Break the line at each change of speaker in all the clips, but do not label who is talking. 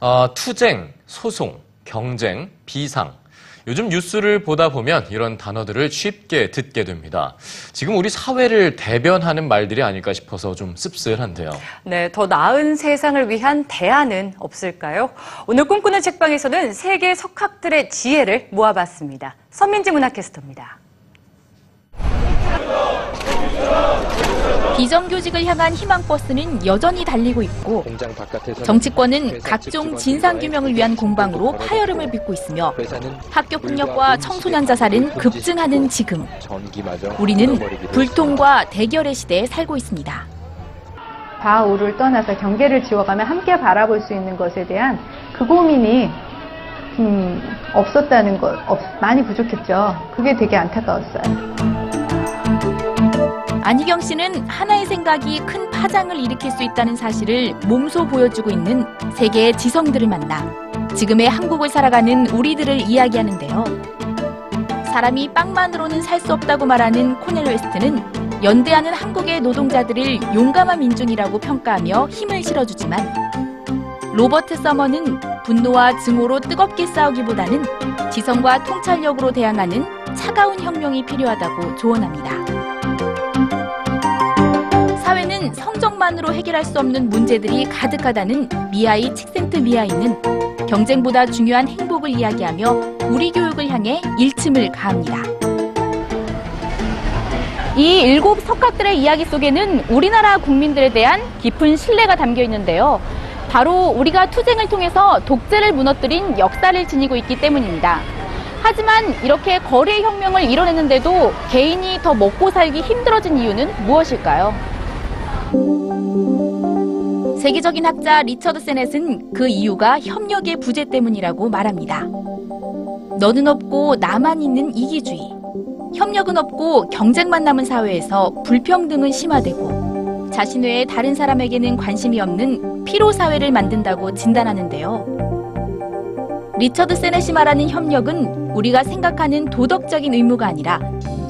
어, 투쟁, 소송, 경쟁, 비상. 요즘 뉴스를 보다 보면 이런 단어들을 쉽게 듣게 됩니다. 지금 우리 사회를 대변하는 말들이 아닐까 싶어서 좀 씁쓸한데요.
네, 더 나은 세상을 위한 대안은 없을까요? 오늘 꿈꾸는 책방에서는 세계 석학들의 지혜를 모아봤습니다. 선민지 문학캐스터입니다.
비정규직을 향한 희망버스는 여전히 달리고 있고 정치권은 각종 진상규명을 위한 공방으로 파열음을 빚고 있으며 학교 폭력과 청소년 자살은 급증하는 지금 우리는 불통과 대결의 시대에 살고 있습니다.
좌우를 떠나서 경계를 지워가며 함께 바라볼 수 있는 것에 대한 그 고민이 음, 없었다는 것, 없- 많이 부족했죠. 그게 되게 안타까웠어요.
안희경 씨는 하나의 생각이 큰 파장을 일으킬 수 있다는 사실을 몸소 보여주고 있는 세계의 지성들을 만나 지금의 한국을 살아가는 우리들을 이야기하는데요. 사람이 빵만으로는 살 수 없다고 말하는 코넬 웨스트는 연대하는 한국의 노동자들을 용감한 민중이라고 평가하며 힘을 실어주지만 로버트 서먼은 분노와 증오로 뜨겁게 싸우기보다는 지성과 통찰력으로 대항하는 차가운 혁명이 필요하다고 조언합니다. 사회는 성적만으로 해결할 수 없는 문제들이 가득하다는 미아이 칙센트 미아이는 경쟁보다 중요한 행복을 이야기하며 우리 교육을 향해 일침을 가합니다.
이 일곱 석학들의 이야기 속에는 우리나라 국민들에 대한 깊은 신뢰가 담겨 있는데요. 바로 우리가 투쟁을 통해서 독재를 무너뜨린 역사를 지니고 있기 때문입니다. 하지만 이렇게 거래 혁명을 이뤄냈는데도 개인이 더 먹고 살기 힘들어진 이유는 무엇일까요?
세계적인 학자 리처드 세넷은 그 이유가 협력의 부재 때문이라고 말합니다. 너는 없고 나만 있는 이기주의. 협력은 없고 경쟁만 남은 사회에서 불평등은 심화되고 자신 외에 다른 사람에게는 관심이 없는 피로 사회를 만든다고 진단하는데요. 리처드 세넷이 말하는 협력은 우리가 생각하는 도덕적인 의무가 아니라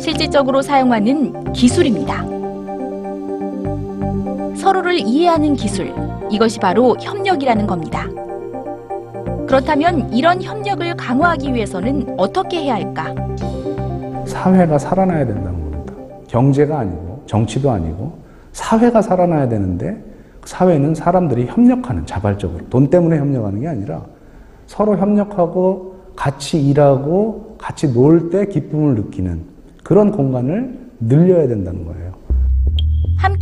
실질적으로 사용하는 기술입니다. 서로를 이해하는 기술. 이것이 바로 협력이라는 겁니다. 그렇다면 이런 협력을 강화하기 위해서는 어떻게 해야 할까?
사회가 살아나야 된다는 겁니다. 경제가 아니고 정치도 아니고 사회가 살아나야 되는데 사회는 사람들이 협력하는 자발적으로 돈 때문에 협력하는 게 아니라 서로 협력하고 같이 일하고 같이 놀 때 기쁨을 느끼는 그런 공간을 늘려야 된다는 거예요.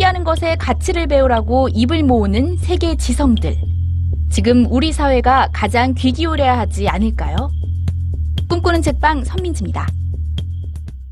함께하는 것에 가치를 배우라고 입을 모으는 세계 지성들. 지금 우리 사회가 가장 귀 기울여야 하지 않을까요? 꿈꾸는 책방 선민지입니다.